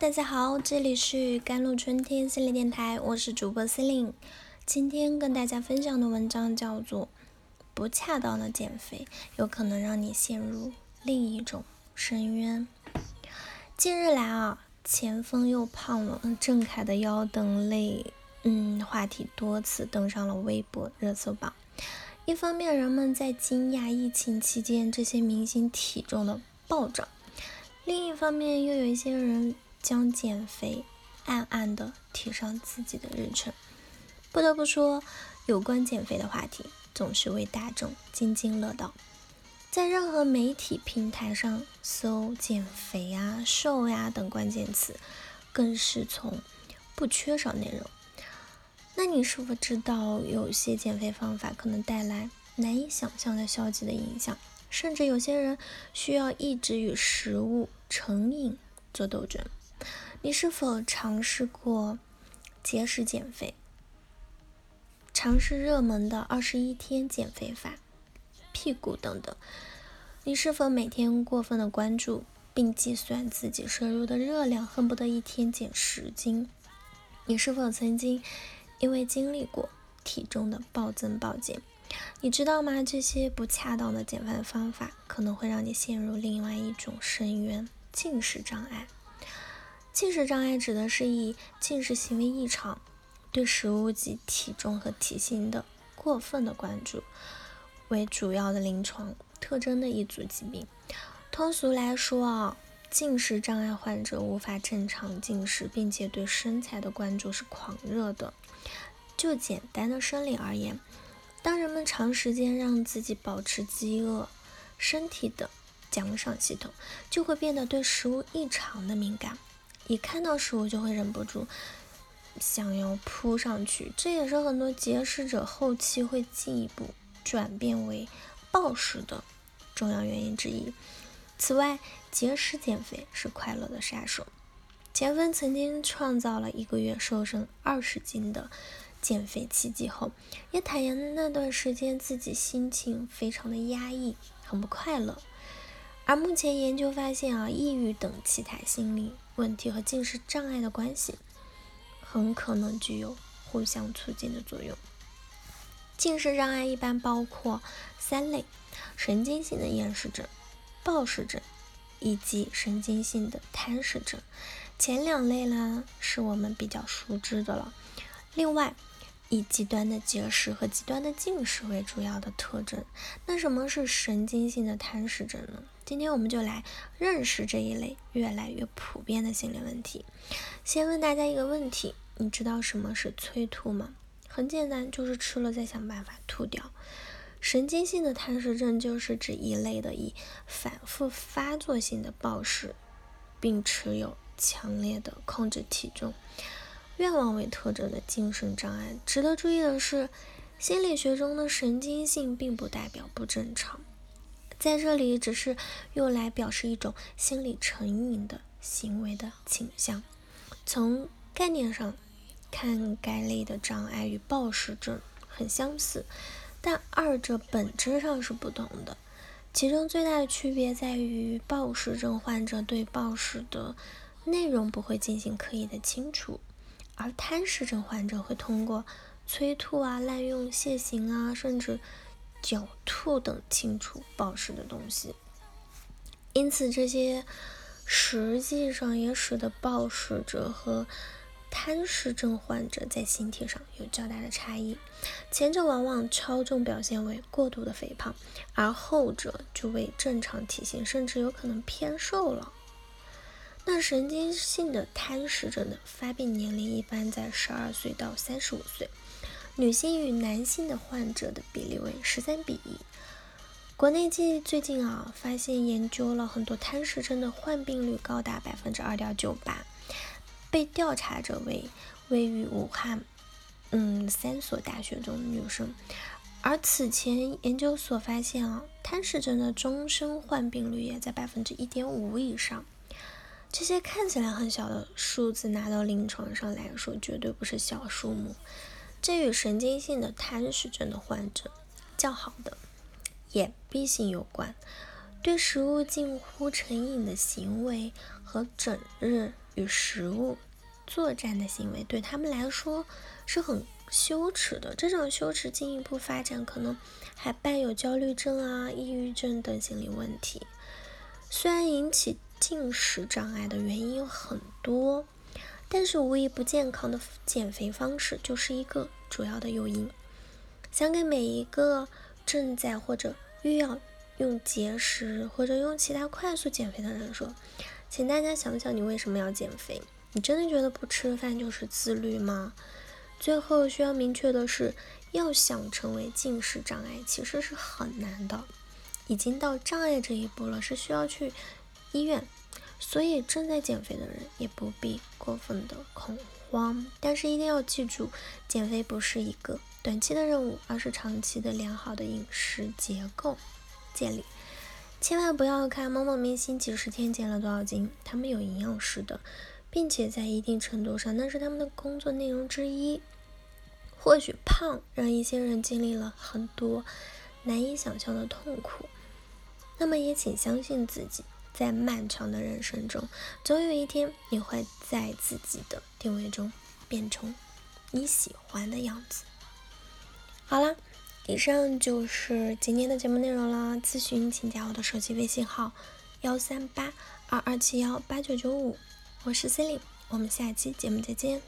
大家好，这里是甘露春天心理电台，我是主播司令。今天跟大家分享的文章叫做《不恰当的减肥有可能让你陷入另一种深渊》。近日来啊，前锋又胖了，郑恺的腰等类嗯话题多次登上了微博热搜榜。一方面，人们在惊讶疫情期间这些明星体重的暴涨；另一方面，又有一些人。将减肥暗暗的提上自己的日程。不得不说，有关减肥的话题总是为大众津津乐道。在任何媒体平台上搜“减肥啊”“瘦呀”等关键词，更是从不缺少内容。那你是否知道，有些减肥方法可能带来难以想象的消极的影响？甚至有些人需要一直与食物成瘾做斗争。你是否尝试过节食减肥？尝试热门的二十一天减肥法、屁股等等？你是否每天过分的关注并计算自己摄入的热量，恨不得一天减十斤？你是否曾经因为经历过体重的暴增暴减？你知道吗？这些不恰当的减肥方法可能会让你陷入另外一种深渊——进食障碍。进食障碍指的是以进食行为异常、对食物及体重和体型的过分的关注为主要的临床特征的一组疾病。通俗来说啊，进食障碍患者无法正常进食，并且对身材的关注是狂热的。就简单的生理而言，当人们长时间让自己保持饥饿，身体的奖赏系统就会变得对食物异常的敏感。一看到食物就会忍不住想要扑上去，这也是很多节食者后期会进一步转变为暴食的重要原因之一。此外，节食减肥是快乐的杀手。钱芬曾经创造了一个月瘦身二十斤的减肥奇迹后，也坦言那段时间自己心情非常的压抑，很不快乐。而目前研究发现啊，抑郁等其他心理。问题和进食障碍的关系很可能具有互相促进的作用。进食障碍一般包括三类：神经性的厌食症、暴食症以及神经性的贪食症。前两类呢是我们比较熟知的了。另外，以极端的节食和极端的进食为主要的特征。那什么是神经性的贪食症呢？今天我们就来认识这一类越来越普遍的心理问题。先问大家一个问题：你知道什么是催吐吗？很简单，就是吃了再想办法吐掉。神经性的贪食症就是指一类的以反复发作性的暴食，并持有强烈的控制体重。愿望为特征的精神障碍。值得注意的是，心理学中的神经性并不代表不正常，在这里只是用来表示一种心理成瘾的行为的倾向。从概念上看，该类的障碍与暴食症很相似，但二者本质上是不同的。其中最大的区别在于，暴食症患者对暴食的内容不会进行刻意的清除。而贪食症患者会通过催吐啊、滥用泻行啊，甚至呕吐等清除暴食的东西。因此，这些实际上也使得暴食者和贪食症患者在形体上有较大的差异。前者往往超重表现为过度的肥胖，而后者就为正常体型，甚至有可能偏瘦了。那神经性的贪食症的发病年龄一般在十二岁到三十五岁，女性与男性的患者的比例为十三比一。国内近最近啊，发现研究了很多贪食症的患病率高达百分之二点九八，被调查者为位于武汉嗯三所大学中的女生，而此前研究所发现啊，贪食症的终身患病率也在百分之一点五以上。这些看起来很小的数字，拿到临床上来说，绝对不是小数目。这与神经性的贪食症的患者较好的眼闭性有关。对食物近乎成瘾的行为和整日与食物作战的行为，对他们来说是很羞耻的。这种羞耻进一步发展，可能还伴有焦虑症啊、抑郁症等心理问题。虽然引起进食障碍的原因有很多，但是无疑不健康的减肥方式就是一个主要的诱因。想给每一个正在或者欲要用节食或者用其他快速减肥的人说，请大家想想，你为什么要减肥？你真的觉得不吃饭就是自律吗？最后需要明确的是，要想成为进食障碍，其实是很难的。已经到障碍这一步了，是需要去医院，所以正在减肥的人也不必过分的恐慌，但是一定要记住，减肥不是一个短期的任务，而是长期的良好的饮食结构建立。千万不要看某某明星几十天减了多少斤，他们有营养师的，并且在一定程度上那是他们的工作内容之一。或许胖让一些人经历了很多难以想象的痛苦。那么也请相信自己，在漫长的人生中，总有一天你会在自己的定位中变成你喜欢的样子。好了，以上就是今天的节目内容了。咨询请加我的手机微信号：幺三八二二七幺八九九五，我是 c e l i n e 我们下期节目再见。